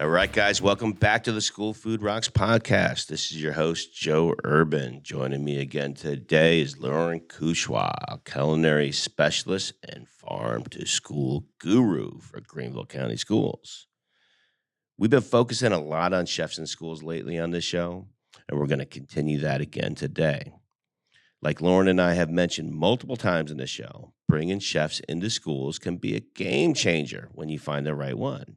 All right, guys, welcome back to the School Food Rocks podcast. This is your host, Joe Urban. Joining me again today is Lauren Kushwa, culinary specialist and farm to school guru for Greenville County Schools. We've been focusing a lot on chefs in schools lately on this show, and we're going to continue that again today. Like Lauren and I have mentioned multiple times in the show, bringing chefs into schools can be a game changer when you find the right one.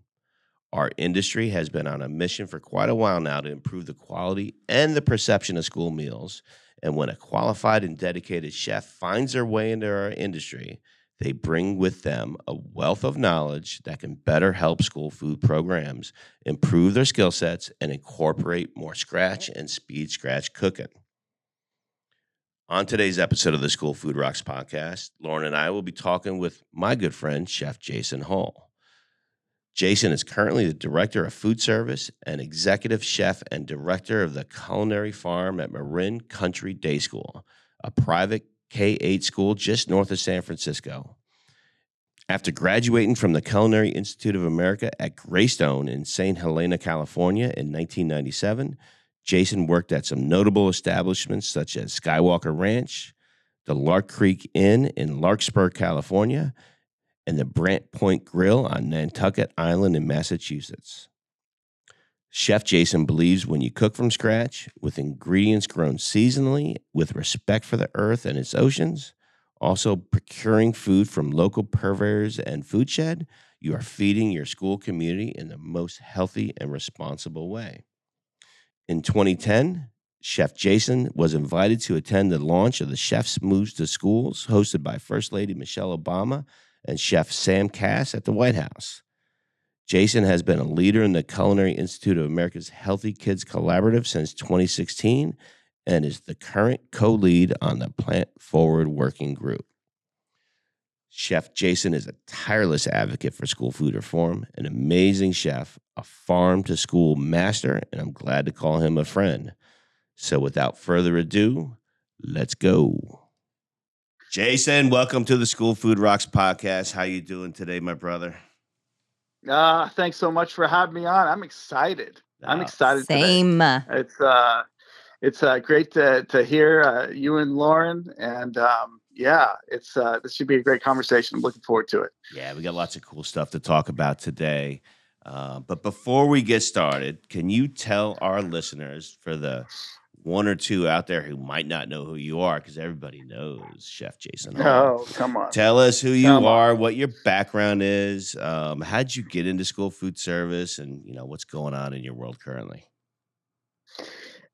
Our industry has been on a mission for quite a while now to improve the quality and the perception of school meals. And when a qualified and dedicated chef finds their way into our industry, they bring with them a wealth of knowledge that can better help school food programs improve their skill sets and incorporate more scratch and speed scratch cooking. On today's episode of the School Food Rocks podcast, Lauren and I will be talking with my good friend, Chef Jason Hull. Jason is currently the director of food service and executive chef and director of the culinary farm at Marin Country Day School, a private K 8 school just north of San Francisco. After graduating from the Culinary Institute of America at Greystone in St. Helena, California in 1997, Jason worked at some notable establishments such as Skywalker Ranch, the Lark Creek Inn in Larkspur, California, and the Brant Point Grill on Nantucket Island in Massachusetts. Chef Jason believes when you cook from scratch with ingredients grown seasonally with respect for the earth and its oceans, also procuring food from local purveyors and food shed, you are feeding your school community in the most healthy and responsible way. In 2010, Chef Jason was invited to attend the launch of the Chef's Moves to Schools, hosted by First Lady Michelle Obama and Chef Sam Kass at the White House. Jason has been a leader in the Culinary Institute of America's Healthy Kids Collaborative since 2016 and is the current co lead on the Plant Forward Working Group. Chef Jason is a tireless advocate for school food reform, an amazing chef, a farm to school master, and I'm glad to call him a friend. So without further ado, let's go. Jason, welcome to the School Food Rocks podcast. How you doing today, my brother? Uh, thanks so much for having me on. I'm excited. I'm Ah, excited. Same. Today. It's uh, it's uh, great to to hear uh, you and Lauren, and um, yeah, it's uh, this should be a great conversation. I'm looking forward to it. Yeah, we got lots of cool stuff to talk about today. Uh, but before we get started, can you tell our listeners, for the one or two out there who might not know who you are, because everybody knows Chef Jason. Hull. Oh, come on. Tell us who you Come on. are, what your background is, um, how'd you get into school food service, and you know what's going on in your world currently.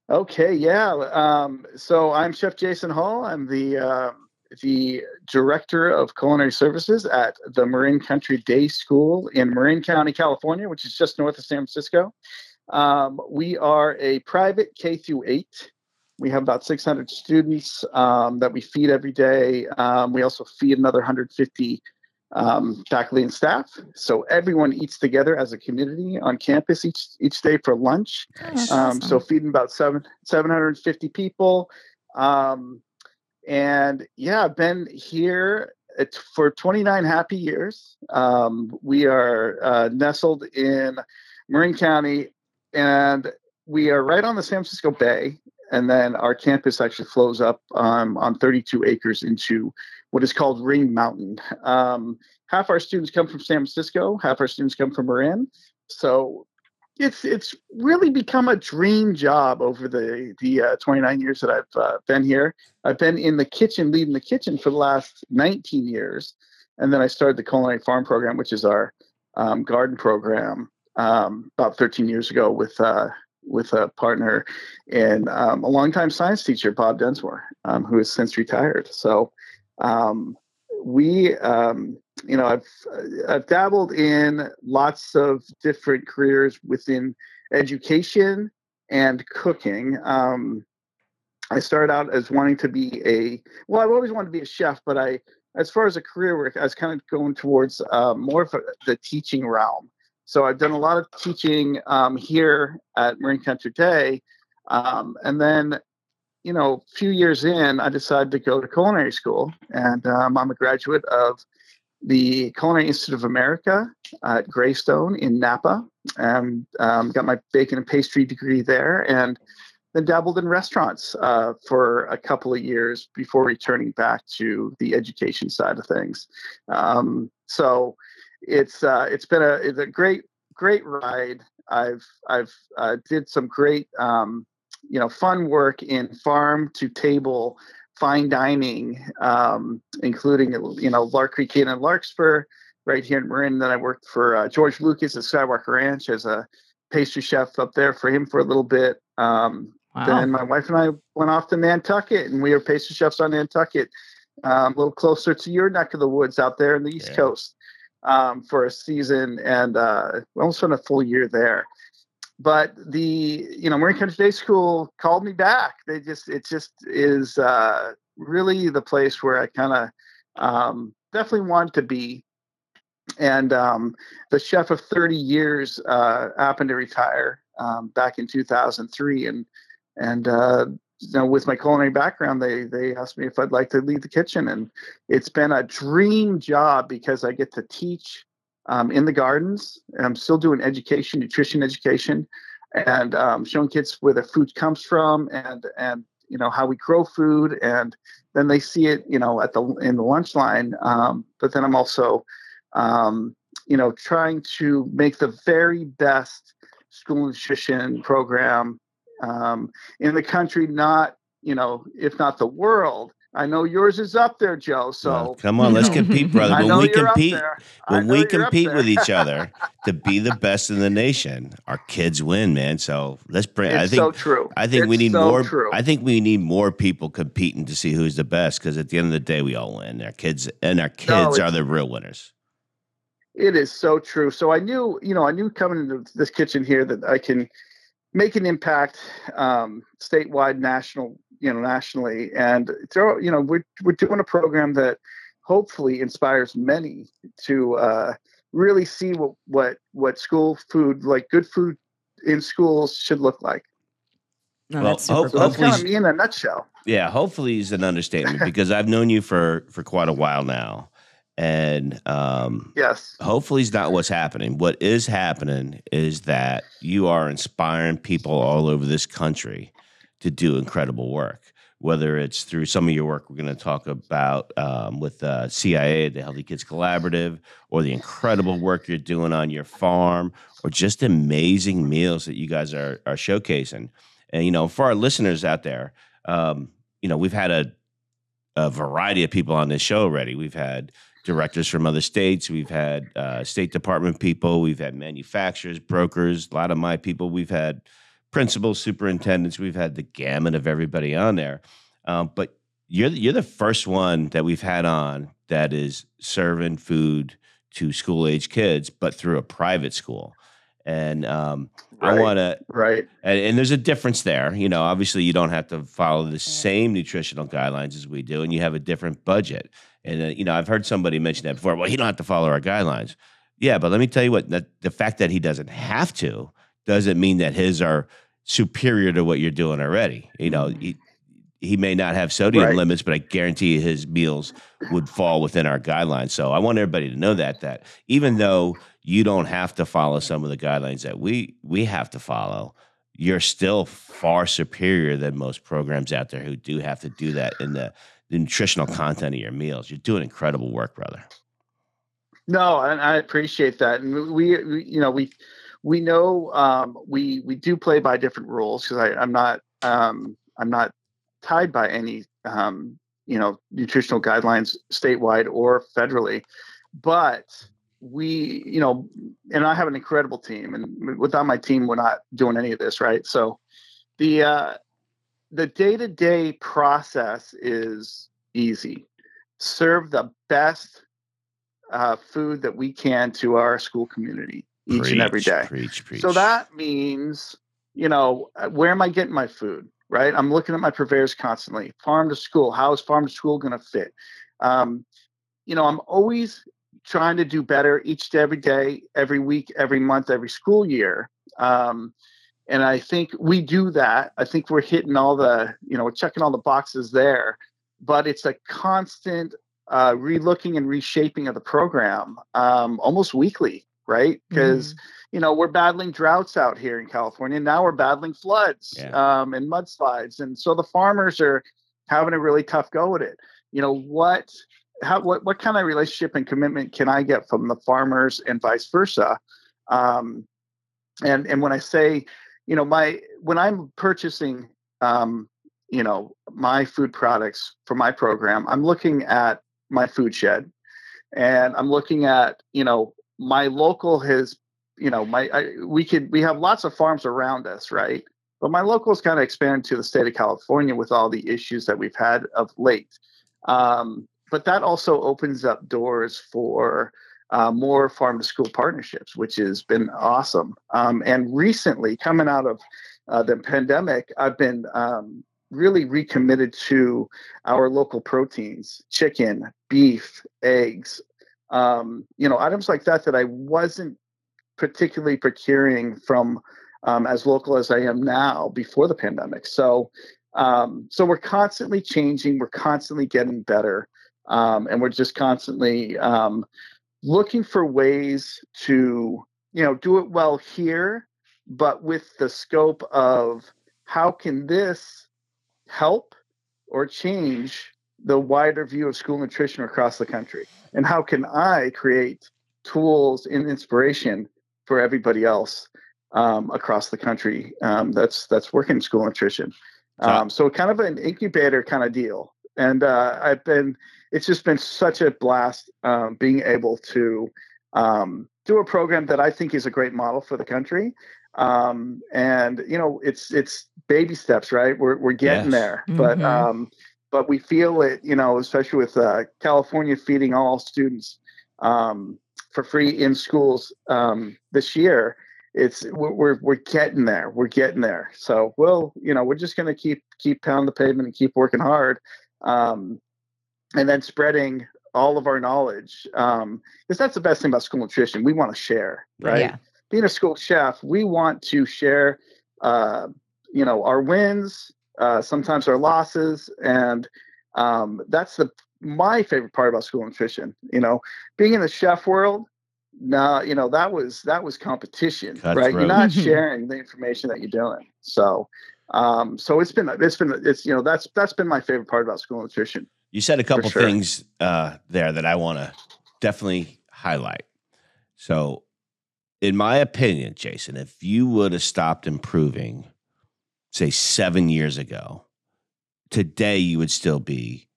Okay, yeah. Um, so I'm Chef Jason Hull. I'm the uh, the director of culinary services at the Marin Country Day School in Marin County, California, which is just north of San Francisco. Um, we are a private K through eight. We have about 600 students um, that we feed every day. Um, we also feed another 150 um, faculty and staff. So everyone eats together as a community on campus each each day for lunch. That's Um, so feeding about seven 750 people. Um, and yeah, I've been here at, for 29 happy years. Um, we are uh, nestled in Marin County, and we are right on the San Francisco Bay. And then our campus actually flows up um, on 32 acres into what is called Ring Mountain. Um, half our students come from San Francisco, half our students come from Marin. So it's it's really become a dream job over the the uh, 29 years that I've uh, been here. I've been in the kitchen, leading the kitchen for the last 19 years, and then I started the culinary farm program, which is our um, garden program, um, about 13 years ago with uh, with a partner and um, a longtime science teacher, Bob Densmore, um, who has since retired. So um, we um, you know I've I've dabbled in lots of different careers within education and cooking. Um, I started out as wanting to be a well, I've always wanted to be a chef, but I as far as a career work, I was kind of going towards uh, more of the teaching realm. So I've done a lot of teaching um, here at Marin Country Day, um, and then you know, a few years in, I decided to go to culinary school, and um, I'm a graduate of the Culinary Institute of America at Greystone in Napa, and um, got my baking and pastry degree there, and then dabbled in restaurants uh, for a couple of years before returning back to the education side of things. Um, so it's uh, it's been a it's a great great ride. I've I've uh, did some great um, you know fun work in farm to table fine dining, um, including you know Lark Creek Inn and Larkspur right here in Marin. Then I worked for uh, George Lucas at Skywalker Ranch as a pastry chef up there for him for a little bit. Um, wow. Then my wife and I went off to Nantucket, and we were pastry chefs on Nantucket, um, a little closer to your neck of the woods out there in the East yeah. Coast um, for a season, and uh, almost spent a full year there but the you know Marin Country Day School called me back. They just it just is uh, really the place where I kind of um, definitely want to be. And um, the chef of 30 years uh, happened to retire um, back in 2003, and and uh, you know with my culinary background, they they asked me if I'd like to lead the kitchen, and it's been a dream job because I get to teach um, in the gardens. and I'm still doing education, nutrition education, and um, showing kids where the food comes from and and you know how we grow food, and then they see it you know at the in the lunch line. Um, but then I'm also um, you know trying to make the very best school nutrition program um, in the country, not you know if not the world I know yours is up there, Joe. So well, come on, let's compete, brother. When we compete, when we compete with each other to be the best in the nation, our kids win, man. So let's bring. It's I think so true. I think it's we need so more. True. I think we need more people competing to see who's the best. Because at the end of the day, we all win. Our kids and our kids no, are the real winners. It is so true. So I knew, you know, I knew coming into this kitchen here that I can make an impact um, statewide, national you know nationally and throw you know we're, we're doing a program that hopefully inspires many to uh, really see what what what school food like good food in schools should look like. No, well, that's, hope, so that's kind of me in a nutshell. Yeah hopefully is an understatement because i've known you for for quite a while now and um, yes hopefully it's not what's happening what is happening is that you are inspiring people all over this country to do incredible work. Whether it's through some of your work we're going to talk about um, with uh, CIA, the Healthy Kids Collaborative, or the incredible work you're doing on your farm, or just amazing meals that you guys are are showcasing. And you know, for our listeners out there, um, you know, we've had a a variety of people on this show already. We've had directors from other states. We've had uh, State Department people. We've had manufacturers, brokers. A lot of my people. We've had principals, superintendents. We've had the gamut of everybody on there. Um, but you're you're the first one that we've had on that is serving food to school age kids, but through a private school. And um, right, I want to right. And, and, there's a difference there. You know, obviously you don't have to follow the same nutritional guidelines as we do, and you have a different budget. And uh, you know, I've heard somebody mention that before. Well, he don't have to follow our guidelines. Yeah, but let me tell you what. That, the fact that he doesn't have to doesn't mean that his are superior to what you're doing already. You know, he, he may not have sodium right. limits, but I guarantee his meals would fall within our guidelines. So I want everybody to know that that even though you don't have to follow some of the guidelines that we we have to follow, you're still far superior than most programs out there who do have to do that in the, the nutritional content of your meals. You're doing incredible work, brother. No, and I appreciate that. And we, we you know, we we know um, we we do play by different rules because I'm not um, I'm not tied by any um, you know nutritional guidelines statewide or federally, but we you know and I have an incredible team and without my team we're not doing any of this right so the uh, the day to day process is easy serve the best uh, food that we can to our school community each preach, and every day. Preach, preach. So that means, you know, uh, where am I getting my food? Right. I'm looking at my purveyors constantly. Farm to school. How is farm to school going to fit? Um, you know, I'm always trying to do better each day, every day, every week, every month, every school year. Um, and I think we do that. I think we're hitting all the, you know, we're checking all the boxes there. But it's a constant uh, relooking and reshaping of the program um, almost weekly, right? Because mm-hmm. you know we're battling droughts out here in California. Now we're battling floods yeah. um, and mudslides, and so the farmers are having a really tough go at it. You know what? How what what kind of relationship and commitment can I get from the farmers and vice versa? Um, and and when I say, you know, my when I'm purchasing, um, you know, my food products for my program, I'm looking at my food shed, and I'm looking at, you know, my local has, you know, my I, we could we have lots of farms around us, right? But my local is kind of expanded to the state of California with all the issues that we've had of late. Um, but that also opens up doors for uh, more farm to school partnerships, which has been awesome. Um, and recently, coming out of uh, the pandemic, I've been um, really recommitted to our local proteins chicken, beef, eggs, um, you know, items like that that I wasn't particularly procuring from um, as local as I am now before the pandemic. So, um, so we're constantly changing, we're constantly getting better, um, and we're just constantly um, looking for ways to you know do it well here but with the scope of how can this help or change the wider view of school nutrition across the country? And how can i create tools and inspiration for everybody else um, across the country um, that's that's working school nutrition? Um, so kind of an incubator kind of deal and uh, i've been it's just been such a blast um, being able to um, do a program that I think is a great model for the country. Um, and you know, it's it's baby steps, right? We're we're getting yes. there, mm-hmm. but um, but we feel it, you know, especially with uh, California feeding all students um, for free in schools um, this year. It's we're, we're we're getting there. We're getting there. So we'll, you know, we're just going to keep keep pound the pavement and keep working hard. Um, and then spreading all of our knowledge because um, that's the best thing about school nutrition we want to share right yeah. being a school chef we want to share uh, you know our wins uh, sometimes our losses and um, that's the my favorite part about school nutrition you know being in the chef world now you know that was that was competition Cut right throat. you're not sharing the information that you're doing so um, so it's been it's been it's you know that's that's been my favorite part about school nutrition you said a couple sure. things uh, there that I want to definitely highlight. So, in my opinion, Jason, if you would have stopped improving, say seven years ago, today you would still be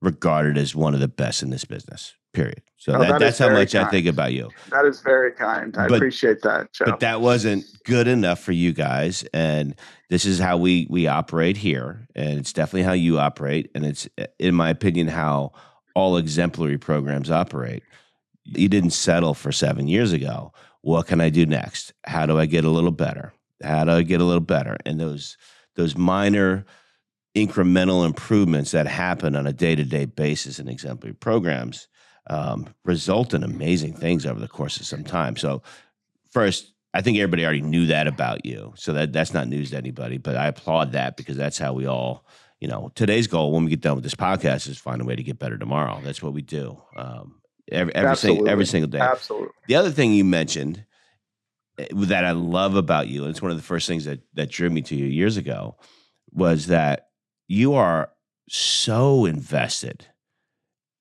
regarded as one of the best in this business. Period. So oh, that, that that's how much kind. I think about you. That is very kind. I but, appreciate that. Joe. But that wasn't good enough for you guys, and this is how we we operate here, and it's definitely how you operate, and it's in my opinion how all exemplary programs operate. You didn't settle for seven years ago. What can I do next? How do I get a little better? How do I get a little better? And those those minor incremental improvements that happen on a day to day basis in exemplary programs um, result in amazing things over the course of some time. So, first, I think everybody already knew that about you, so that that's not news to anybody. But I applaud that because that's how we all, you know, today's goal when we get done with this podcast is find a way to get better tomorrow. That's what we do um, every every single every single day. Absolutely. The other thing you mentioned eh, that I love about you, and it's one of the first things that that drew me to you years ago, was that you are so invested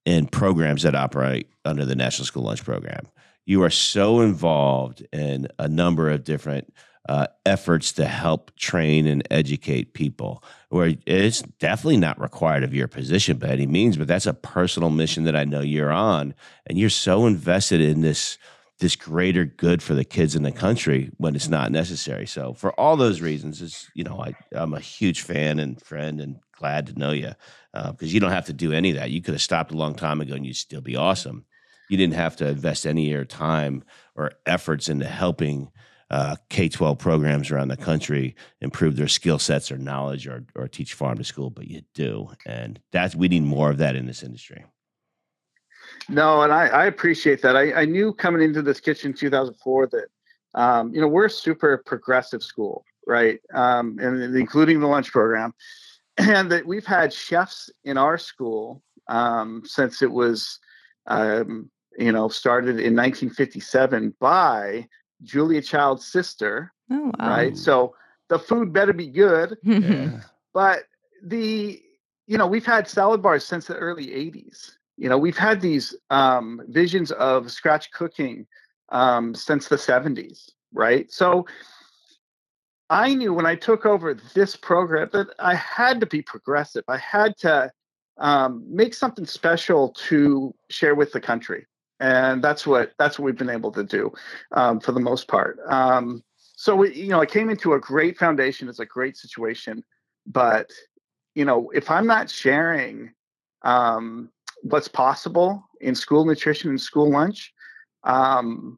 in programs that operate under the National School Lunch Program. You are so involved in a number of different uh, efforts to help train and educate people, where it's definitely not required of your position by any means, but that's a personal mission that I know you're on, and you're so invested in this this greater good for the kids in the country when it's not necessary. So for all those reasons, is you know I, I'm a huge fan and friend and glad to know you because uh, you don't have to do any of that. You could have stopped a long time ago and you'd still be awesome. You didn't have to invest any of your time or efforts into helping uh, K 12 programs around the country improve their skill sets or knowledge or, or teach farm to school, but you do. And that's, we need more of that in this industry. No, and I, I appreciate that. I, I, knew coming into this kitchen 2004 that, um, you know, we're a super progressive school, right? Um, and including the lunch program and that we've had chefs in our school um, since it was, um, you know, started in 1957 by Julia Child's sister. Oh, wow. Right. So the food better be good. Yeah. But the, you know, we've had salad bars since the early 80s. You know, we've had these um, visions of scratch cooking um, since the 70s. Right. So I knew when I took over this program that I had to be progressive. I had to um, make something special to share with the country, and that's what that's what we've been able to do um, for the most part. Um, so we, you know, I came into a great foundation. It's a great situation, but you know, if I'm not sharing um, what's possible in school nutrition and school lunch, um,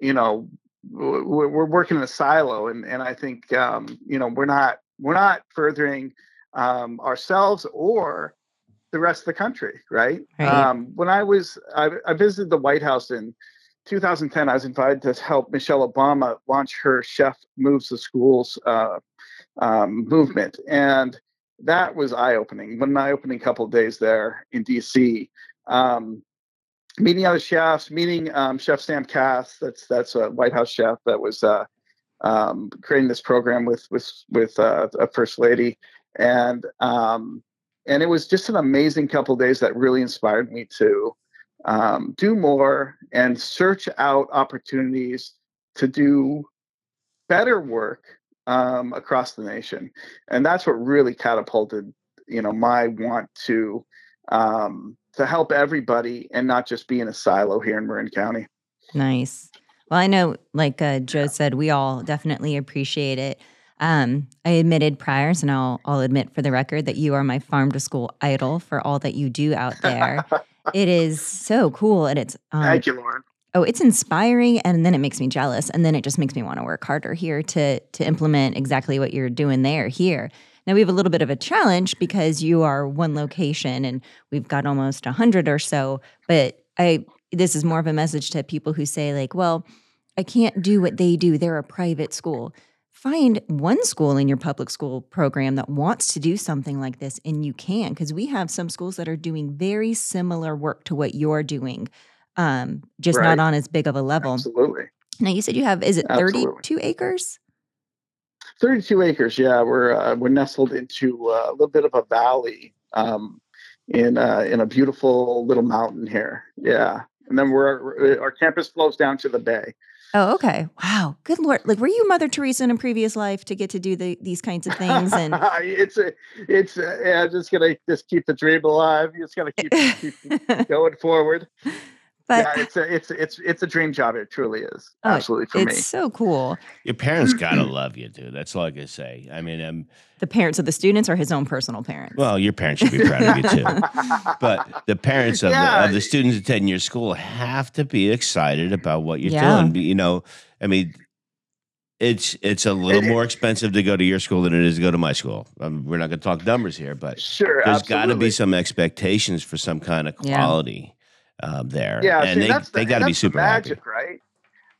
you know, we're, we're working in a silo, and and I think um, you know we're not we're not furthering um, ourselves or the rest of the country, right? Right. Um, when I was I, I visited the White House in 2010, I was invited to help Michelle Obama launch her Chef Moves the Schools uh, um, movement, and that was eye opening. One eye opening couple of days there in DC. Um, meeting other chefs, meeting um, Chef Sam Kass. That's that's a White House chef that was uh, um, creating this program with with with uh, a first lady, and um, and it was just an amazing couple of days that really inspired me to um, do more and search out opportunities to do better work um, across the nation, and that's what really catapulted you know my want to um, to help everybody and not just be in a silo here in Marin County. Nice. Well, I know, like uh, Joe said, we all definitely appreciate it. Um, I admitted priors, and I'll, I'll admit for the record that you are my farm to school idol for all that you do out there. it is so cool, and it's um, Thank you, Lauren. oh, it's inspiring, and then it makes me jealous, and then it just makes me want to work harder here to to implement exactly what you're doing there here. Now we have a little bit of a challenge because you are one location, and we've got almost a hundred or so. But I this is more of a message to people who say like, well, I can't do what they do. They're a private school. Find one school in your public school program that wants to do something like this, and you can, because we have some schools that are doing very similar work to what you're doing, um, just Right. not on as big of a level. Absolutely. Now, you said you have, is it Absolutely. 32 acres? 32 acres. Yeah, we're uh, we're nestled into uh, a little bit of a valley um, in uh, in a beautiful little mountain here. Yeah, and then we're our campus flows down to the bay. Oh, okay. Wow. Good Lord. Like, were you Mother Teresa in a previous life to get to do the, these kinds of things? And it's a it's a, yeah, just gonna just keep the dream alive. You just gotta keep, keep going forward. But yeah, it's a it's it's it's a dream job. It truly is. Oh, Absolutely for it's me. so cool. Your parents gotta love you, dude. That's all I can say. I mean, um, The parents of the students or his own personal parents? well, your parents should be proud of you too. But the parents of, Yeah. the, of the students attending your school have to be excited about what you're Yeah. doing. You know, I mean, it's it's a little It- more expensive to go to your school than it is to go to my school. Um, we're not going to talk numbers here, but Sure, there's got to be some expectations for some kind of Yeah. quality um, there. yeah and see, they the, they got to be that's the super happy. magic right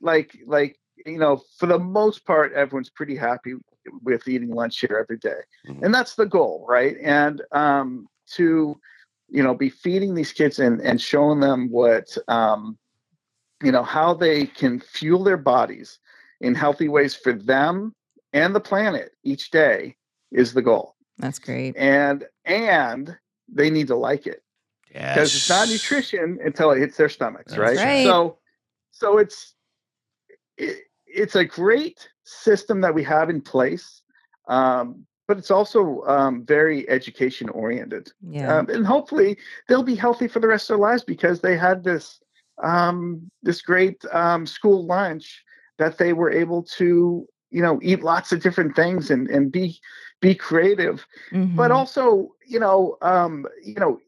like like you know for the most part everyone's pretty happy with eating lunch here every day. Mhm. and that's the goal right and um to you know be feeding these kids and and showing them what um you know how they can fuel their bodies in healthy ways for them and the planet each day is the goal That's great. and and they need to like it because it's not nutrition until it hits their stomachs, right? right. So, so it's it, it's a great system that we have in place, um, but it's also um, very education oriented, Yeah. um, and hopefully they'll be healthy for the rest of their lives because they had this um, this great um, school lunch that they were able to you know eat lots of different things and and be be creative but Mhm. also you know um you know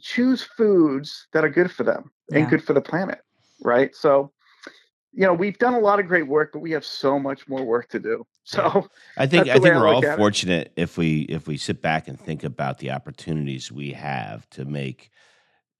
choose foods that are good for them and good for the planet right so you know we've done a lot of great work but we have so much more work to do so I think I think I we're all at it. fortunate if we if we sit back and think about the opportunities we have to make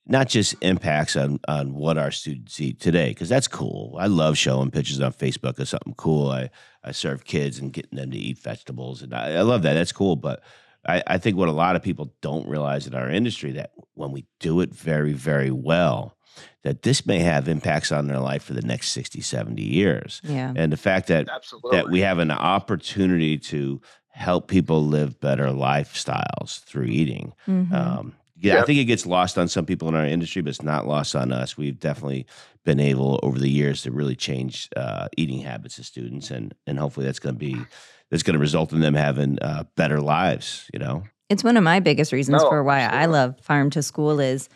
not just impacts on on what our students eat today because that's cool. I love showing pictures on Facebook of something cool. I I serve kids and getting them to eat vegetables and I, I love that. That's cool. But I, I think what a lot of people don't realize in our industry that when we do it very, very well, that this may have impacts on their life for the next 60, 70 years. Yeah. And the fact that Absolutely. that we have an opportunity to help people live better lifestyles through eating. Mhm. Um, yeah, I think it gets lost on some people in our industry, but it's not lost on us. We've definitely been able over the years to really change uh, eating habits of students, and and hopefully that's going to be that's going to result in them having uh, better lives. You know, It's one of my biggest reasons No, for why I love farm to school is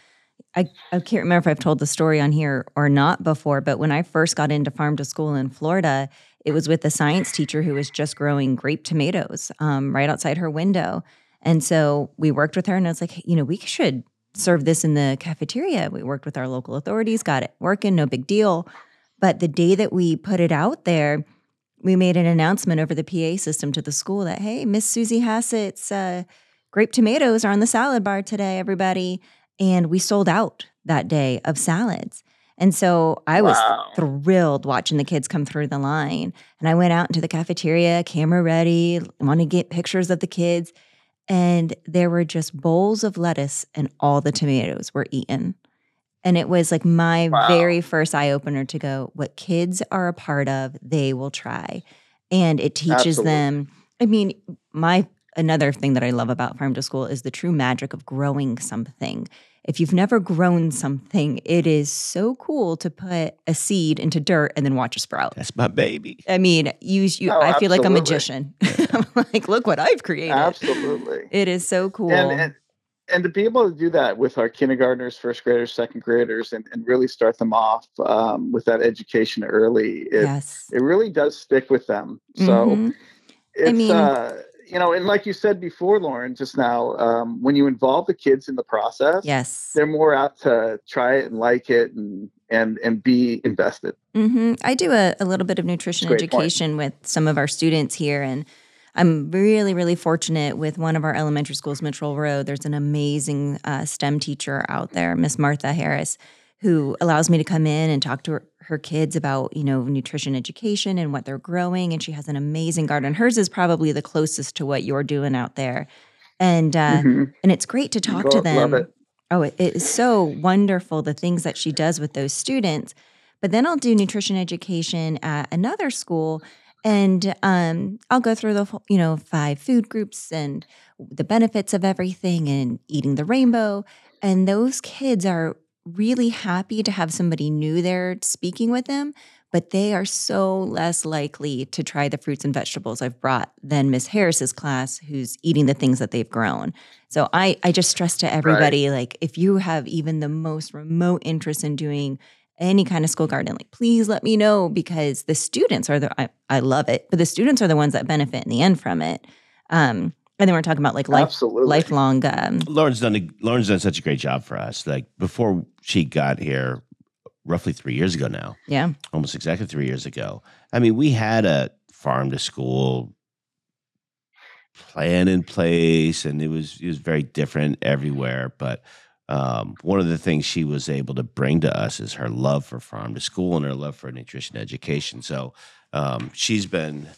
I, I can't remember if I've told the story on here or not before, but when I first got into farm to school in Florida, it was with a science teacher who was just growing grape tomatoes um, right outside her window. And so we worked with her and I was like, you know, we should serve this in the cafeteria. We worked with our local authorities, got it working, no big deal. But the day that we put it out there, we made an announcement over the PA system to the school that, hey, Miss Susie Hassett's uh, grape tomatoes are on the salad bar today, everybody. And we sold out that day of salads. And so I was Wow. thrilled watching the kids come through the line. And I went out into the cafeteria, camera ready, want to get pictures of the kids. And there were just bowls of lettuce, and all the tomatoes were eaten. And it was like my Wow. very first eye opener to go, what kids are a part of, they will try. And it teaches Absolutely. them. I mean, my another thing that I love about farm to school is the true magic of growing something. If you've never grown something, it is so cool to put a seed into dirt and then watch it sprout. that's my baby. I mean, you, you Oh, I feel like a absolutely. magician. I'm like, look what I've created. Absolutely. It is so cool. And, and and to be able to do that with our kindergartners, first graders, second graders, and, and really start them off um, with that education early, it, yes. it really does stick with them. So Mhm. it's mean- uh, you know, and like you said before, Lauren, just now, um, when you involve the kids in the process, yes. they're more apt to try it and like it and and and be invested. hmm I do a, a little bit of nutrition Great point. education with some of our students here, and I'm really, really fortunate with one of our elementary schools, Mitchell Road. There's an amazing uh, STEM teacher out there, Miss Martha Harris, who allows me to come in and talk to her, her kids about you know nutrition education and what they're growing. And she has an amazing garden. Hers is probably the closest to what you're doing out there, and uh, Mhm. and it's great to talk to them. it. Oh, it it is so wonderful the things that she does with those students. But then I'll do nutrition education at another school, and um, I'll go through the whole- you know five food groups and the benefits of everything and eating the rainbow. And those kids are really happy to have somebody new there speaking with them, but they are so less likely to try the fruits and vegetables I've brought than Miss Harris's class, who's eating the things that they've grown. So I, I just stress to everybody like, if you have even the most remote interest in doing any kind of school garden, like, please let me know because the students are the, I, I love it, but the students are the ones that benefit in the end from it. Um, and then we're talking about like life, Absolutely. lifelong. Um, Lauren's done a, Lauren's done such a great job for us. Like before she got here, roughly three years ago now, yeah. almost exactly three years ago. I mean, we had a farm to school plan in place, and it was it was very different everywhere. But um, one of the things she was able to bring to us is her love for farm to school and her love for nutrition education. So um, she's been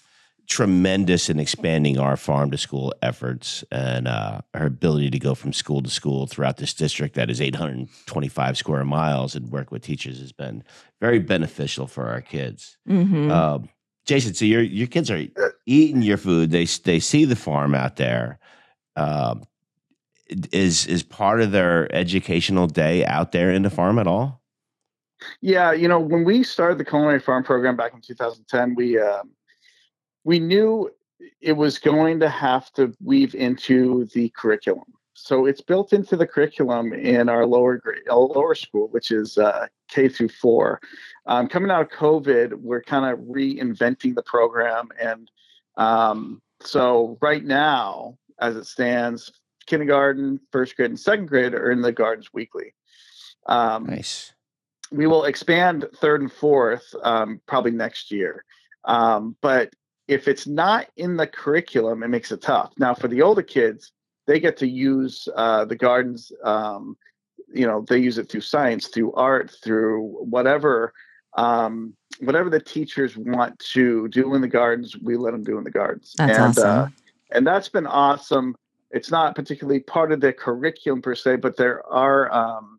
tremendous in expanding our farm to school efforts and uh, her ability to go from school to school throughout this district that is 825 square miles and work with teachers has been very beneficial for our kids. hmm Um, Jason, so your your kids are eating your food. They they see the farm out there. Um, is is part of their educational day out there in the farm at all? Yeah, you know, when we started the culinary farm program back in 2010, we um, we knew it was going to have to weave into the curriculum. So it's built into the curriculum in our lower grade, our lower school, which is uh, K through four. Um, coming out of COVID, we're kind of reinventing the program, and um, so right now, as it stands, kindergarten, first grade, and second grade are in the gardens weekly. Um, Nice. we will expand third and fourth um, probably next year. Um, but if it's not in the curriculum, it makes it tough. Now, for the older kids, they get to use uh, the gardens. Um, you know, they use it through science, through art, through whatever, um, whatever the teachers want to do in the gardens. We let them do in the gardens, That's and awesome. uh, and that's been awesome. It's not particularly part of the curriculum per se, but there are um,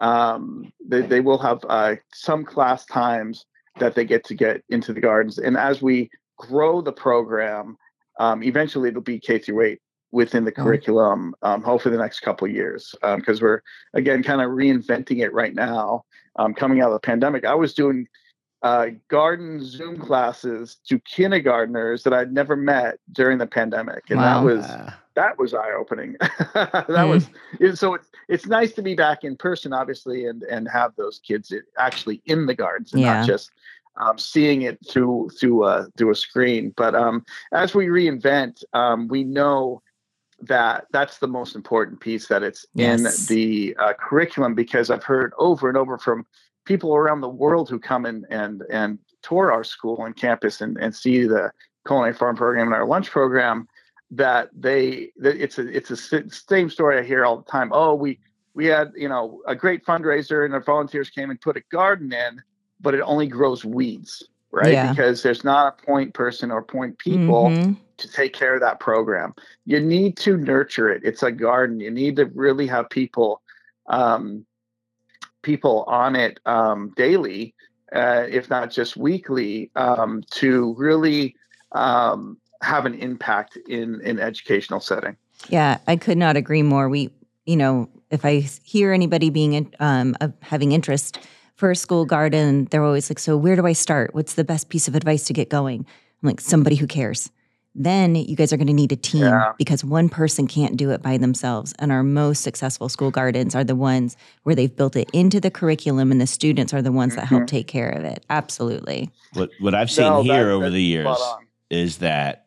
um, they, they will have uh, some class times that they get to get into the gardens. And as we grow the program, um, eventually it'll be K through eight within the Oh. curriculum. Um, hopefully the next couple of years, because we're again kind of reinventing it right now. Um, coming out of the pandemic, I was doing uh, garden Zoom classes to kindergartners that I'd never met during the pandemic, and Wow. that was that was eye opening. that Mm. was so it's it's nice to be back in person, obviously, and and have those kids actually in the gardens and Yeah. not just um, seeing it through through uh, through a screen. But um, as we reinvent, um, we know that that's the most important piece that it's Yes. in the uh, curriculum because I've heard over and over from people around the world who come in and and tour our school and campus and, and see the culinary farm program and our lunch program that they that it's a it's a same story I hear all the time. Oh, we we had you know a great fundraiser and our volunteers came and put a garden in, but it only grows weeds, right? Yeah. Because there's not a point person or point people Mhm. to take care of that program. You need to nurture it. It's a garden. You need to really have people um, people on it um, daily, uh, if not just weekly, um, to really um, have an impact in an educational setting. Yeah, I could not agree more. We, you know, if I hear anybody being um, having interest for a school garden, they're always like, "So where do I start? What's the best piece of advice to get going?" I'm like, "Somebody who cares." Then you guys are going to need a team Yeah. because one person can't do it by themselves. And our most successful school gardens are the ones where they've built it into the curriculum, and the students are the ones that help take care of it. Absolutely. what what I've seen No, here that- over the years is that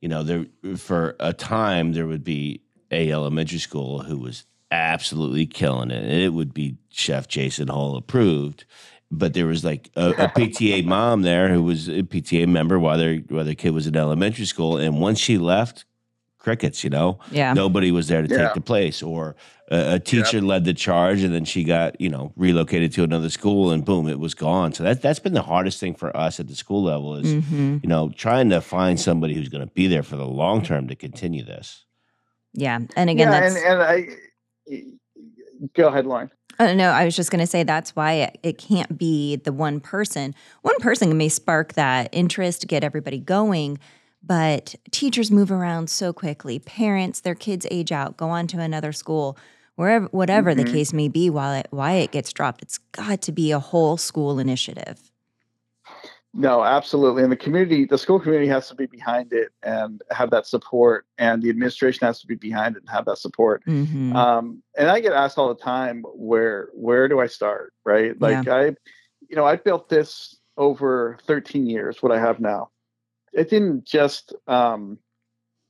you know there for a time there would be a elementary school who was absolutely killing it and it would be chef jason hull approved but there was like a, a pta mom there who was a pta member while their while their kid was in elementary school and once she left crickets you know Yeah. nobody was there to Yeah. take the place or a, a teacher led the charge and then she got you know relocated to another school and boom it was gone so that, that's been the hardest thing for us at the school level is hmm you know trying to find somebody who's going to be there for the long term to continue this Yeah. And again, yeah, that's. and, and I go ahead, Lauren. Uh, no, I was just going to say that's why it, it can't be the one person. One person may spark that interest, get everybody going, but teachers move around so quickly. Parents, their kids age out, go on to another school, wherever, whatever the Mhm. case may be. While it, why it gets dropped, it's got to be a whole school initiative. No, absolutely. And the community, the school community has to be behind it and have that support, and the administration has to be behind it and have that support. hmm Um, and I get asked all the time, where where do I start? Right? Like I, you know, I built this over 13 years. What I have now, it didn't just. Um,